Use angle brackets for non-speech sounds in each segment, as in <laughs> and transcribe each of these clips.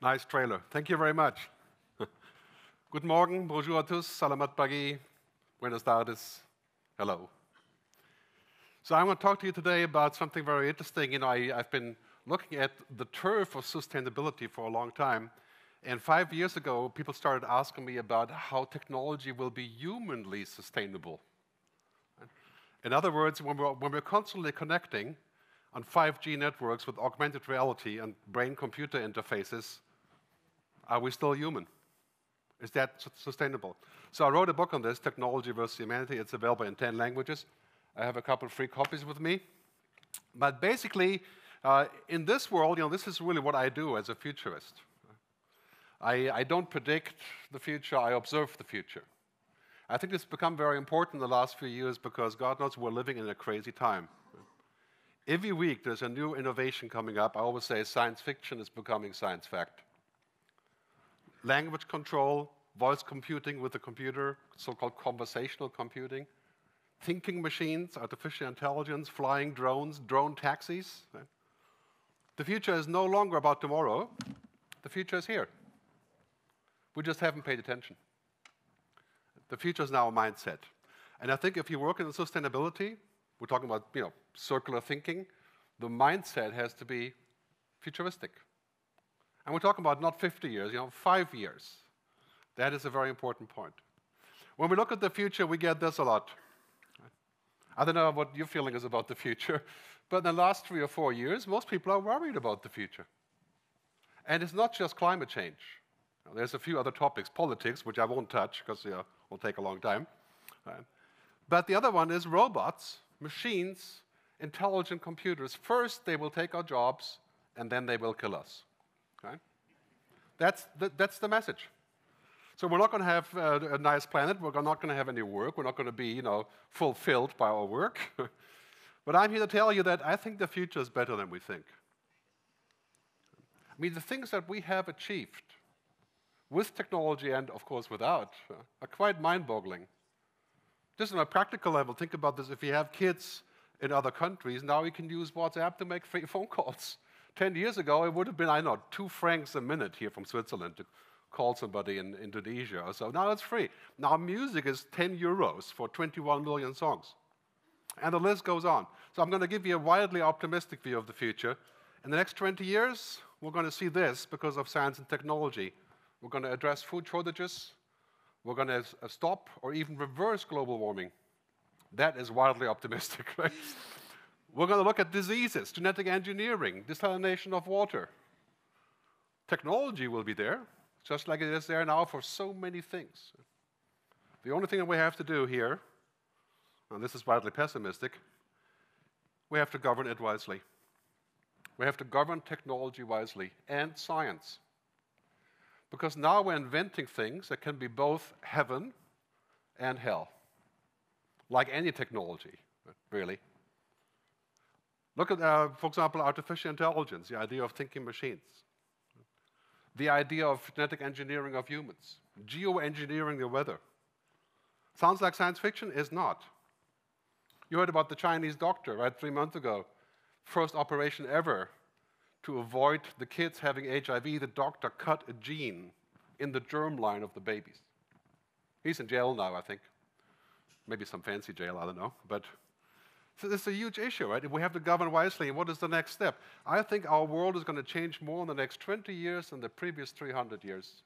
Nice trailer. Thank you very much. <laughs> Good morning, bonjour à tous, salamat pagi, buenas tardes, hello. So I'm going to talk to you today about something very interesting. You know, I, have been looking at the turf of sustainability for a long time. And five years ago, people started asking me about how technology will be humanly sustainable. In other words, when we're, when we're constantly connecting on 5G networks with augmented reality and brain computer interfaces, are we still human? Is that sustainable? So I wrote a book on this, Technology versus Humanity. It's available in 10 languages. I have a couple of free copies with me. But basically, uh, in this world, you know, this is really what I do as a futurist. I, I don't predict the future, I observe the future. I think it's become very important in the last few years because God knows we're living in a crazy time. Every week there's a new innovation coming up. I always say science fiction is becoming science fact. Language control, voice computing with the computer, so called conversational computing, thinking machines, artificial intelligence, flying drones, drone taxis. The future is no longer about tomorrow, the future is here. We just haven't paid attention. The future is now a mindset. And I think if you work in sustainability, we're talking about you know, circular thinking, the mindset has to be futuristic. And we're talking about not 50 years, you know, five years. That is a very important point. When we look at the future, we get this a lot. I don't know what your feeling is about the future, <laughs> but in the last three or four years, most people are worried about the future. And it's not just climate change. There's a few other topics, politics, which I won't touch because it will take a long time. But the other one is robots, machines, intelligent computers. First, they will take our jobs, and then they will kill us. Right? That's, the, that's the message. So we're not going to have uh, a nice planet. We're not going to have any work. We're not going to be, you know, fulfilled by our work. <laughs> but I'm here to tell you that I think the future is better than we think. I mean, the things that we have achieved with technology and, of course, without, uh, are quite mind boggling. Just on a practical level, think about this. If you have kids in other countries, now you can use WhatsApp to make free <laughs> phone calls. Ten years ago, it would have been, I know, two francs a minute here from Switzerland to call somebody in Indonesia or so. Now it's free. Now music is 10 euros for 21 million songs. And the list goes on. So I'm going to give you a wildly optimistic view of the future. In the next 20 years, we're going to see this because of science and technology. We're going to address food shortages. We're going to uh, stop or even reverse global warming. That is wildly optimistic, <laughs> right? We're going to look at diseases, genetic engineering, desalination of water. Technology will be there, just like it is there now for so many things. The only thing that we have to do here, and this is wildly pessimistic, we have to govern it wisely. We have to govern technology wisely and science. Because now we're inventing things that can be both heaven and hell, like any technology, really. Look at, uh, for example, artificial intelligence, the idea of thinking machines, the idea of genetic engineering of humans, geoengineering the weather. Sounds like science fiction, is not. You heard about the Chinese doctor, right, three months ago. First operation ever to avoid the kids having HIV, the doctor cut a gene in the germline of the babies. He's in jail now, I think. Maybe some fancy jail, I don't know. But so a huge issue, right? We have to govern wisely, what is the next step? I think our world is going to change more in the next 20 years than the previous 300 years.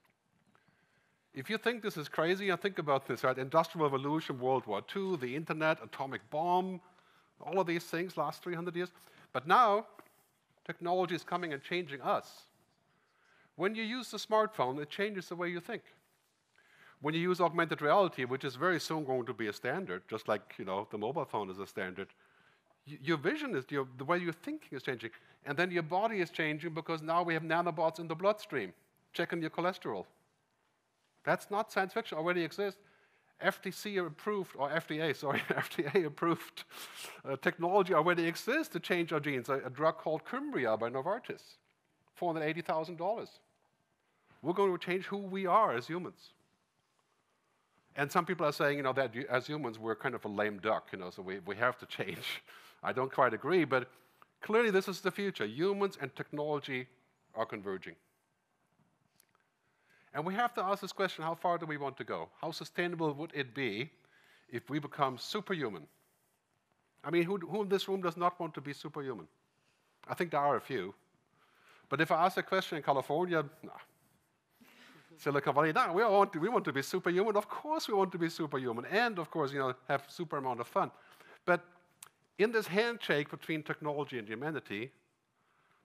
If you think this is crazy, and think about this, right? Industrial Revolution, World War II, the internet, atomic bomb, all of these things last 300 years. But now, Technology is coming and changing us. When you use the smartphone, it changes the way you think. When you use augmented reality, which is very soon going to be a standard, just like you know the mobile phone is a standard, your vision is your, the way you're thinking is changing, and then your body is changing because now we have nanobots in the bloodstream checking your cholesterol. That's not science fiction; already exists. FTC approved, or FDA, <laughs> sorry, FDA approved uh, technology already exists to change our genes. A, a drug called Kymriah by Novartis, $480,000. We're going to change who we are as humans. And some people are saying, you know, that as humans, we're kind of a lame duck, you know, so we, we have to <laughs> change. I don't quite agree, but clearly this is the future. Humans and technology are converging. And we have to ask this question how far do we want to go? How sustainable would it be if we become superhuman? I mean, who, who in this room does not want to be superhuman? I think there are a few. But if I ask a question in California, nah. Silicon Valley, no, we want, to, we want to be superhuman. Of course we want to be superhuman. And, of course, you know, have super amount of fun. But in this handshake between technology and humanity,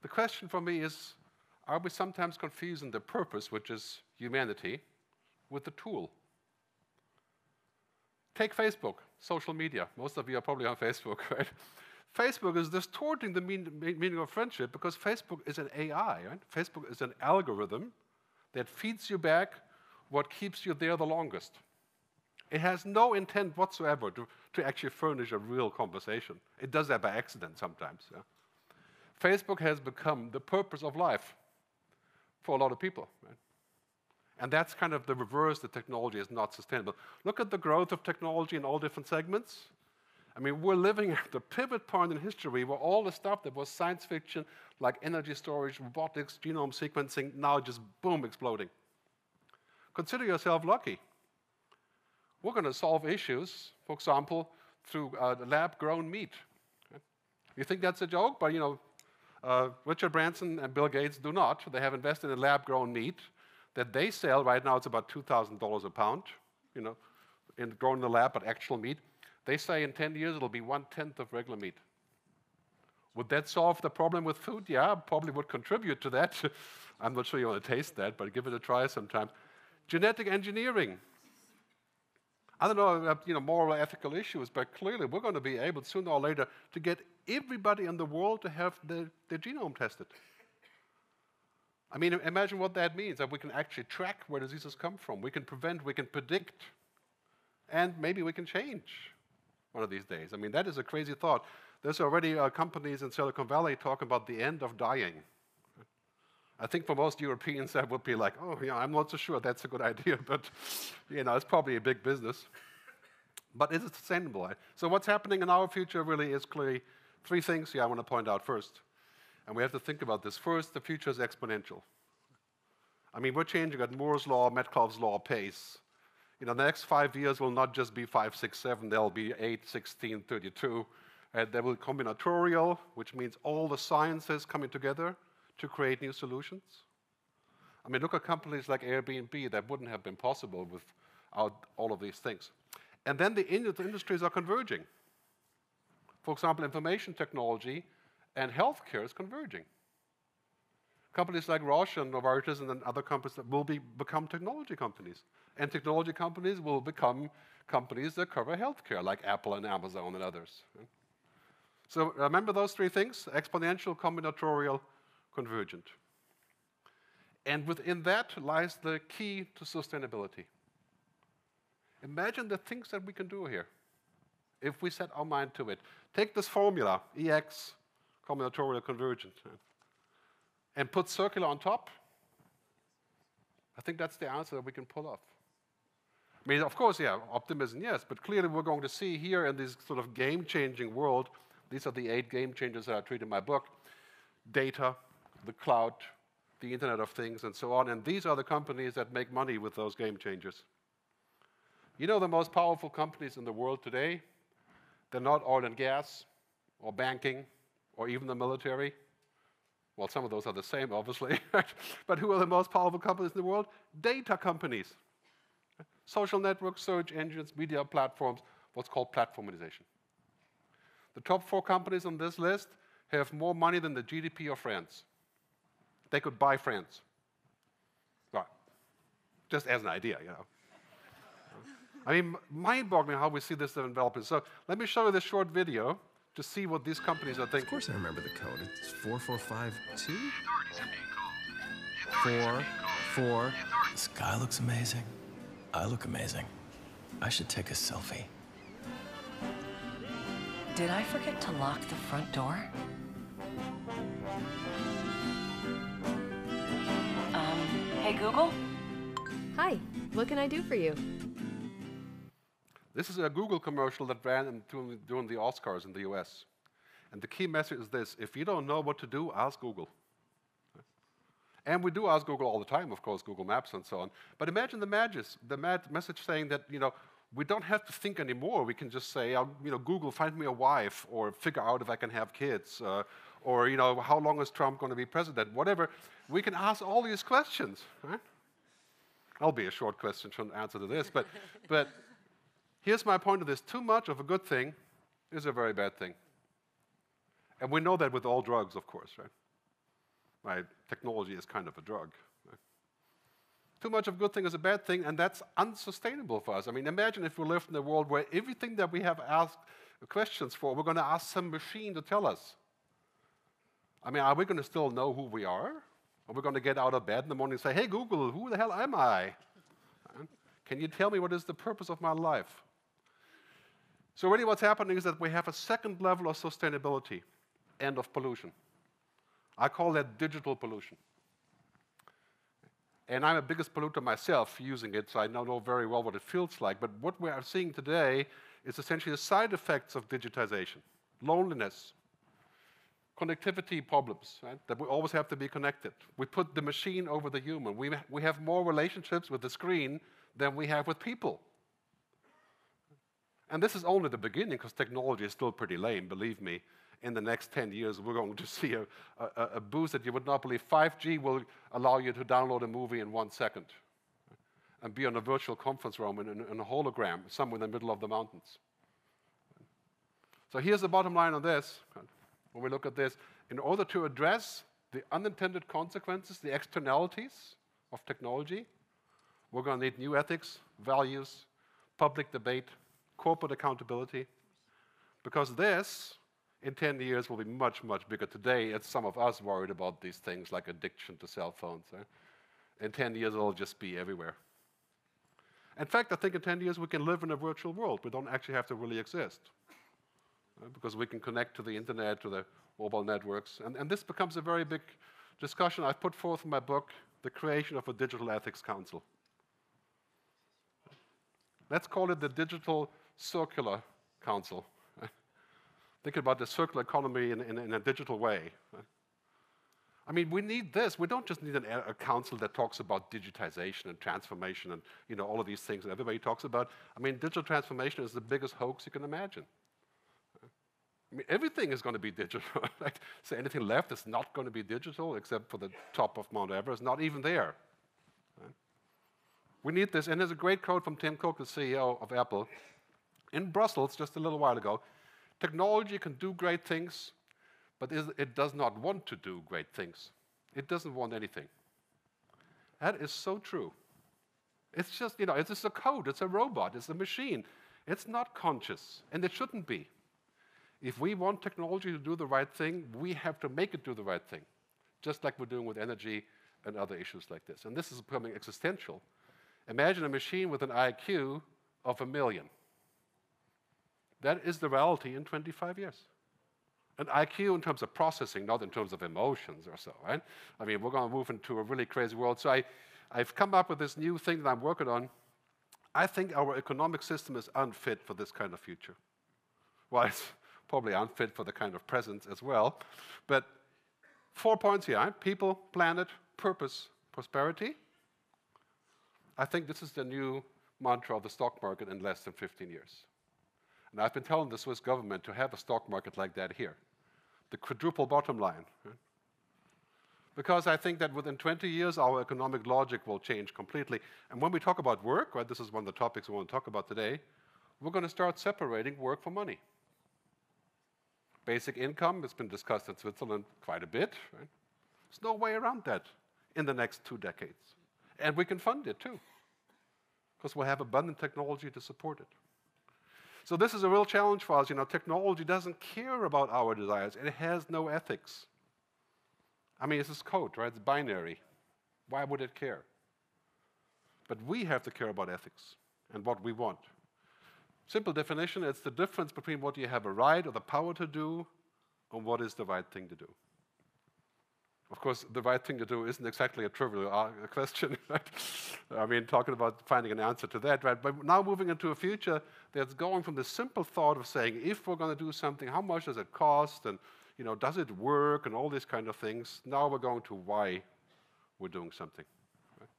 the question for me is, are we sometimes confusing the purpose, which is humanity, with the tool? Take Facebook, social media. Most of you are probably on <laughs> Facebook, right? Facebook is distorting the mean, meaning of friendship because Facebook is an AI, right? Facebook is an algorithm that feeds you back what keeps you there the longest. It has no intent whatsoever to, to actually furnish a real conversation. It does that by accident sometimes. Yeah? Facebook has become the purpose of life for a lot of people. Right? And that's kind of the reverse that technology is not sustainable. Look at the growth of technology in all different segments. I mean, we're living at the pivot point in history where all the stuff that was science fiction, like energy storage, robotics, genome sequencing, now just boom, exploding. Consider yourself lucky. We're going to solve issues, for example, through uh, lab-grown meat. You think that's a joke? But you know, uh, Richard Branson and Bill Gates do not. They have invested in lab-grown meat that they sell right now. It's about two thousand dollars a pound. You know, in grown in the lab, but actual meat. They say in 10 years it'll be one tenth of regular meat. Would that solve the problem with food? Yeah, probably would contribute to that. <laughs> I'm not sure you want to taste that, but give it a try sometime. Genetic engineering. I don't know, uh, you know, moral or ethical issues, but clearly we're going to be able sooner or later to get everybody in the world to have their, their genome tested. I mean, imagine what that means that we can actually track where diseases come from. We can prevent, we can predict, and maybe we can change one of these days. I mean, that is a crazy thought. There's already uh, companies in Silicon Valley talking about the end of dying. I think for most Europeans that would be like, oh, yeah, I'm not so sure that's a good idea, <laughs> but you know, it's probably a big business. But is it sustainable? So what's happening in our future really is clearly three things here I want to point out first. And we have to think about this. First, the future is exponential. I mean, we're changing at Moore's law, Metcalfe's law pace. You know, the next five years will not just be five, six, seven, they'll be eight, 16, 32. And they will be combinatorial, which means all the sciences coming together to create new solutions. I mean, look at companies like Airbnb, that wouldn't have been possible without all of these things. And then the industries are converging. For example, information technology and healthcare is converging. Companies like Roche and Novartis and then other companies that will be, become technology companies. And technology companies will become companies that cover healthcare, like Apple and Amazon and others. So remember those three things exponential, combinatorial, convergent. And within that lies the key to sustainability. Imagine the things that we can do here if we set our mind to it. Take this formula, EX, combinatorial convergent and put circular on top, I think that's the answer that we can pull off. I mean, of course, yeah, optimism, yes, but clearly we're going to see here in this sort of game changing world, these are the eight game changers that I treat in my book data, the cloud, the Internet of Things, and so on. And these are the companies that make money with those game changers. You know the most powerful companies in the world today? They're not oil and gas, or banking, or even the military. Well, some of those are the same, obviously. <laughs> but who are the most powerful companies in the world? Data companies. Social networks, search engines, media platforms, what's called platformization. The top four companies on this list have more money than the GDP of France. They could buy France. Right. Just as an idea, you know. I mean, mind-boggling how we see this developing. So let me show you this short video to see what these companies are thinking. Of course I remember the code. It's 4452? Four, four. The sky looks amazing. I look amazing. I should take a selfie. Did I forget to lock the front door? Hey Google? Hi, what can I do for you? This is a Google commercial that ran during the Oscars in the US. And the key message is this if you don't know what to do, ask Google. And we do ask Google all the time, of course, Google Maps and so on. But imagine the, magis, the mad message saying that, you know, we don't have to think anymore. We can just say, oh, you know, Google, find me a wife, or figure out if I can have kids, uh, or, you know, how long is Trump going to be president, whatever. We can ask all these questions, right? I'll be a short question to answer to this, but, <laughs> but here's my point of this. Too much of a good thing is a very bad thing. And we know that with all drugs, of course, right? Right? Technology is kind of a drug. Too much of a good thing is a bad thing, and that's unsustainable for us. I mean, imagine if we lived in a world where everything that we have asked questions for, we're going to ask some machine to tell us. I mean, are we going to still know who we are? Are we going to get out of bed in the morning and say, hey, Google, who the hell am I? Can you tell me what is the purpose of my life? So, really, what's happening is that we have a second level of sustainability and of pollution. I call that digital pollution. And I'm a biggest polluter myself using it, so I know very well what it feels like. But what we are seeing today is essentially the side effects of digitization loneliness, connectivity problems, right? that we always have to be connected. We put the machine over the human. We, we have more relationships with the screen than we have with people. And this is only the beginning because technology is still pretty lame, believe me. In the next 10 years, we're going to <laughs> see a, a, a boost that you would not believe. 5G will allow you to download a movie in one second and be on a virtual conference room in, in, in a hologram somewhere in the middle of the mountains. So here's the bottom line on this when we look at this, in order to address the unintended consequences, the externalities of technology, we're going to need new ethics, values, public debate, corporate accountability, because this, in 10 years, will be much, much bigger. Today, it's some of us worried about these things like addiction to cell phones. Eh? In 10 years, it'll just be everywhere. In fact, I think in 10 years, we can live in a virtual world. We don't actually have to really exist because we can connect to the internet, to the mobile networks. And, and this becomes a very big discussion I've put forth in my book, The Creation of a Digital Ethics Council. Let's call it the Digital Circular Council. <laughs> Think about the circular economy in, in, in, a digital way. I mean, we need this. We don't just need an, a council that talks about digitization and transformation and you know all of these things that everybody talks about. I mean, digital transformation is the biggest hoax you can imagine. I mean, everything is going to be digital. <laughs> right? So anything left is not going to be digital except for the top of Mount Everest, not even there. We need this. And there's a great quote from Tim Cook, the CEO of Apple, in Brussels just a little while ago. Technology can do great things, but it does not want to do great things. It doesn't want anything. That is so true. It's just, you know, it's just a code, it's a robot, it's a machine. It's not conscious, and it shouldn't be. If we want technology to do the right thing, we have to make it do the right thing, just like we're doing with energy and other issues like this. And this is becoming existential. Imagine a machine with an IQ of a million. That is the reality in 25 years. An IQ in terms of processing, not in terms of emotions or so, right? I mean, we're going to move into a really crazy world. So I, I've come up with this new thing that I'm working on. I think our economic system is unfit for this kind of future. Well, probably unfit for the kind of presence as well. But four points here people, planet, purpose, prosperity. I think this is the new mantra of the stock market in less than 15 years. And I've been telling the Swiss government to have a stock market like that here the quadruple bottom line. Right? Because I think that within 20 years, our economic logic will change completely. And when we talk about work, right, this is one of the topics we want to talk about today, we're going to start separating work from money. Basic income has been discussed in Switzerland quite a bit. Right? There's no way around that in the next two decades. And we can fund it too, because we'll have abundant technology to support it. So this is a real challenge for us. You know, technology doesn't care about our desires. It has no ethics. I mean, it's just code, right? It's binary. Why would it care? But we have to care about ethics and what we want. Simple definition, it's the difference between what you have a right or the power to do and what is the right thing to do. Of course, the right thing to do isn't exactly a trivial uh, <laughs> question, right? I mean, talking about finding an answer to that, right? But now moving into a future that's going from the simple thought of saying, if we're going to do something, how much does it cost? And, you know, does it work? And all these kind of things. Now we're going to why. we're doing something. Right?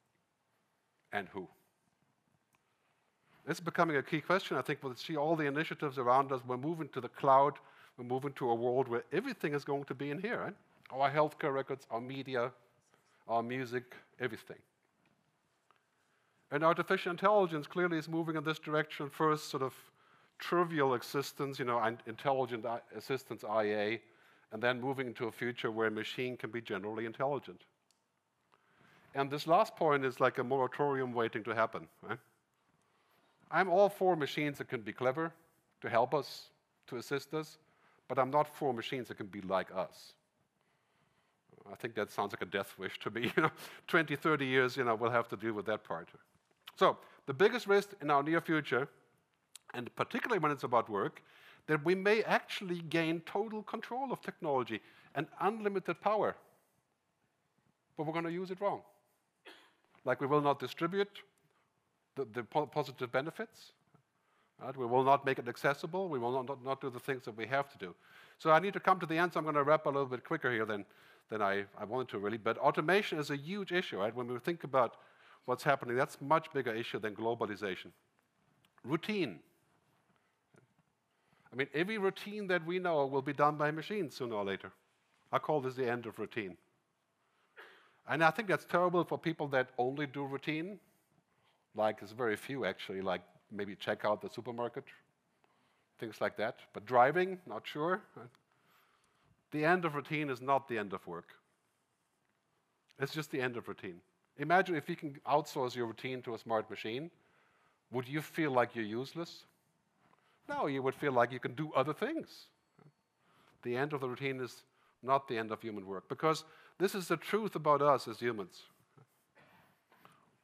And who? It's becoming a key question. I think we'll see all the initiatives around us. We're moving to the cloud. We're moving to a world where everything is going to be in here. Right? Our healthcare records, our media, our music, everything. And artificial intelligence clearly is moving in this direction. First, sort of trivial assistance, you know, intelligent uh, assistance, IA, and then moving into a future where a machine can be generally intelligent. And this last point is like a moratorium waiting to happen. Right? I'm all for machines that can be clever, to help us, to assist us, but I'm not for machines that can be like us. I think that sounds like a death wish to me. <laughs> You know, 20, 30 years, you know, we'll have to deal with that part. So the biggest risk in our near future, and particularly when it's about work, that we may actually gain total control of technology and unlimited power, but we're going to use it wrong. Like we will not distribute the, the po positive benefits. Right? We will not make it accessible. We will not, not, not, do the things that we have to do. So I need to come to the end, so I'm going to wrap a little bit quicker here than, than I, I wanted to really. But automation is a huge issue, right? When we think about what's happening, that's much bigger issue than globalization. Routine. I mean, every routine that we know will be done by machines sooner or later. I call this the end of routine. And I think that's terrible for people that only do routine. Like, there's very few actually, like maybe check out the supermarket, things like that. But driving, not sure. The end of routine is not the end of work. It's just the end of routine. Imagine if you can outsource your routine to a smart machine. Would you feel like you're useless? No, you would feel like you can do other things. The end of the routine is not the end of human work because this is the truth about us as humans.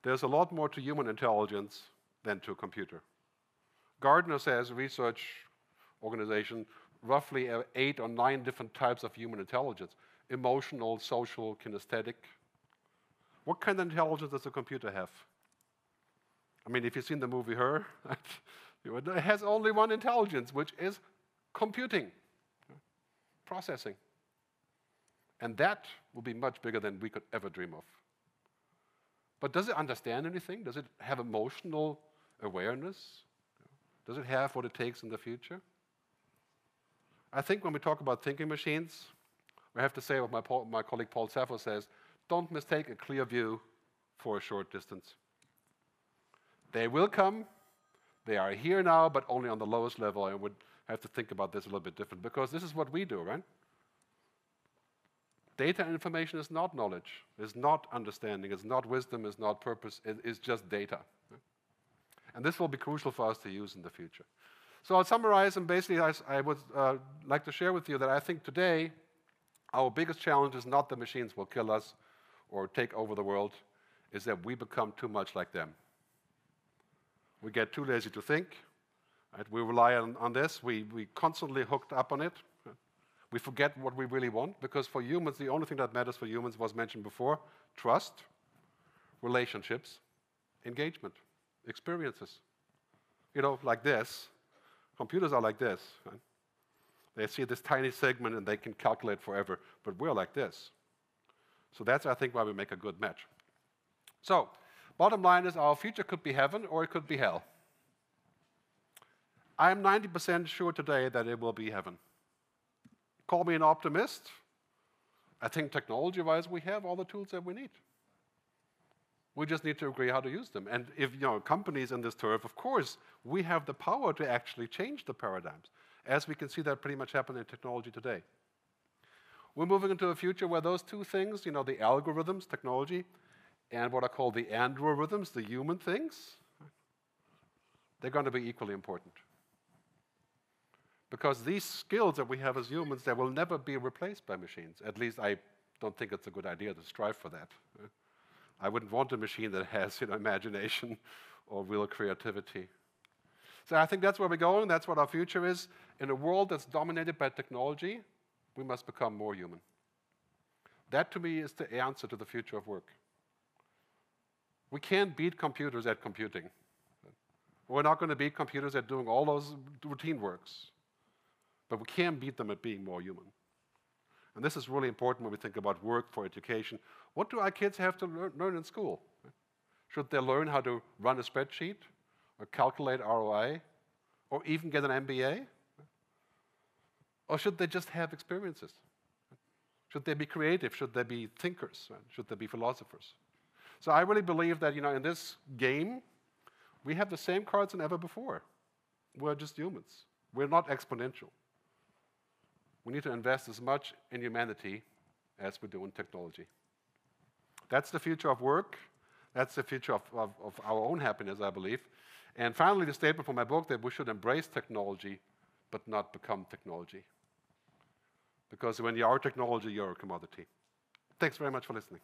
There's a lot more to human intelligence than to a computer. Gardner says, research organization, roughly eight or nine different types of human intelligence emotional, social, kinesthetic. What kind of intelligence does a computer have? I mean, if you've seen the movie Her, <laughs> It has only one intelligence, which is computing, processing. And that will be much bigger than we could ever dream of. But does it understand anything? Does it have emotional awareness? Does it have what it takes in the future? I think when we talk about thinking machines, we have to say what my, Paul, my colleague Paul Saffo says don't mistake a clear view for a short distance. They will come, they are here now, but only on the lowest level. I would have to think about this a little bit different because this is what we do, right? Data information is not knowledge, is not understanding, is not wisdom, is not purpose, it is just data. And this will be crucial for us to use in the future. So I'll summarize, and basically, I, I would uh, like to share with you that I think today our biggest challenge is not the machines will kill us or take over the world, is that we become too much like them. We get too lazy to think. Right? We rely on, on this. We, we constantly hooked up on it. We forget what we really want because for humans, the only thing that matters for humans was mentioned before trust, relationships, engagement, experiences. You know, like this. Computers are like this. Right? They see this tiny segment and they can calculate forever, but we're like this. So that's, I think, why we make a good match. So, Bottom line is our future could be heaven or it could be hell. I'm 90% sure today that it will be heaven. Call me an optimist. I think technology wise, we have all the tools that we need. We just need to agree how to use them. And if you know companies in this turf, of course, we have the power to actually change the paradigms, as we can see that pretty much happen in technology today. We're moving into a future where those two things, you know, the algorithms, technology, and what I call the androrithms, the human things, they're going to be equally important. Because these skills that we have as humans, they will never be replaced by machines. At least I don't think it's a good idea to strive for that. I wouldn't want a machine that has you know, imagination or real creativity. So I think that's where we're going. That's what our future is. In a world that's dominated by technology, we must become more human. That, to me, is the answer to the future of work. We can't beat computers at computing. We're not going to beat computers at doing all those routine works. But we can beat them at being more human. And this is really important when we think about work for education What do our kids have to lear- learn in school? Should they learn how to run a spreadsheet or calculate ROI or even get an MBA? Or should they just have experiences? Should they be creative? Should they be thinkers? Should they be philosophers? So I really believe that you know in this game, we have the same cards than ever before. We're just humans. We're not exponential. We need to invest as much in humanity as we do in technology. That's the future of work. That's the future of, of, of our own happiness, I believe. And finally, the statement from my book that we should embrace technology, but not become technology. Because when you are technology, you're a commodity. Thanks very much for listening.